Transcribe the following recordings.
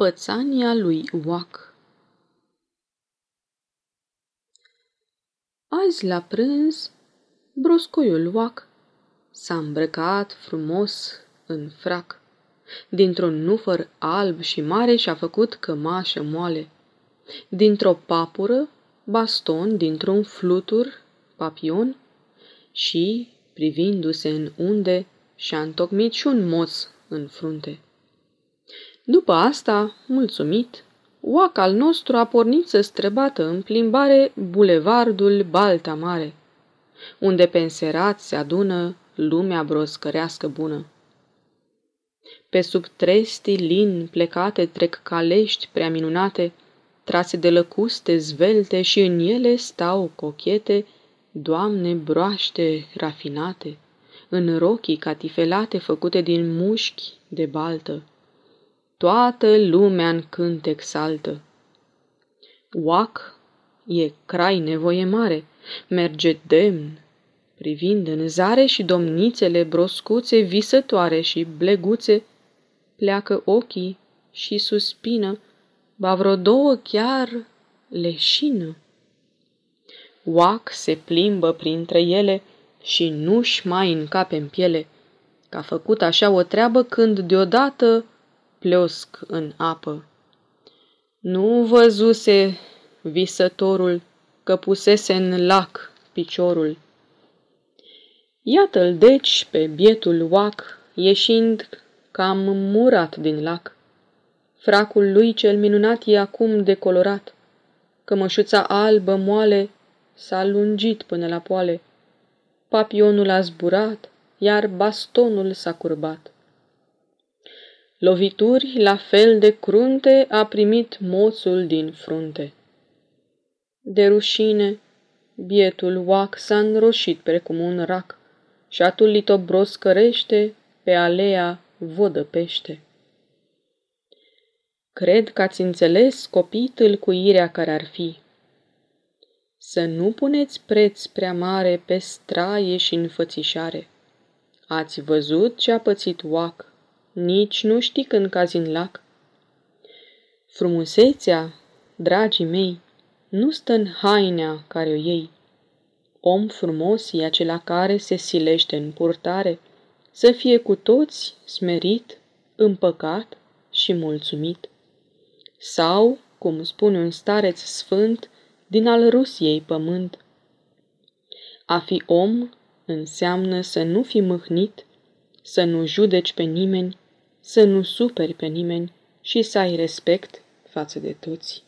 Pățania lui Oac Azi la prânz, broscoiul Oac s-a îmbrăcat frumos în frac. Dintr-un nufăr alb și mare și-a făcut cămașă moale. Dintr-o papură, baston, dintr-un flutur, papion și, privindu-se în unde, și-a întocmit și un moț în frunte. După asta, mulțumit, oac al nostru a pornit să străbată în plimbare bulevardul Balta Mare, unde pe înserat se adună lumea broscărească bună. Pe sub trei stilin plecate trec calești prea minunate, trase de lăcuste zvelte și în ele stau cochete, doamne broaște rafinate, în rochii catifelate făcute din mușchi de baltă. Toată lumea în cântec saltă. Oac e crai nevoie mare, merge demn, privind în zare și domnițele broscuțe visătoare și bleguțe, pleacă ochii și suspină, ba vreo două chiar leșină. Oac se plimbă printre ele și nu-și mai încape în piele, că a făcut așa o treabă când deodată pleosc în apă. Nu văzuse visătorul că pusese în lac piciorul. Iată-l deci pe bietul oac, ieșind cam murat din lac. Fracul lui cel minunat e acum decolorat, cămășuța albă moale s-a lungit până la poale, papionul a zburat, iar bastonul s-a curbat. Lovituri la fel de crunte a primit moțul din frunte. De rușine, bietul oac s-a înroșit precum un rac și atul litobros cărește pe alea vodă pește. Cred că ați înțeles copii tâlcuirea care ar fi. Să nu puneți preț prea mare pe straie și înfățișare. Ați văzut ce a pățit oac nici nu știi când cazi în lac. Frumusețea, dragii mei, nu stă în hainea care o iei. Om frumos e acela care se silește în purtare, să fie cu toți smerit, împăcat și mulțumit. Sau, cum spune un stareț sfânt din al Rusiei pământ, a fi om înseamnă să nu fi mâhnit, să nu judeci pe nimeni, să nu superi pe nimeni și să ai respect față de toți.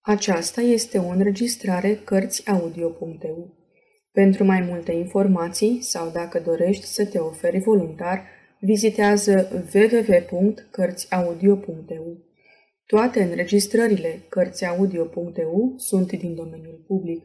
Aceasta este o înregistrare Cărțiaudio.eu. Pentru mai multe informații sau dacă dorești să te oferi voluntar, vizitează www.cărțiaudio.eu. Toate înregistrările Cărțiaudio.eu sunt din domeniul public.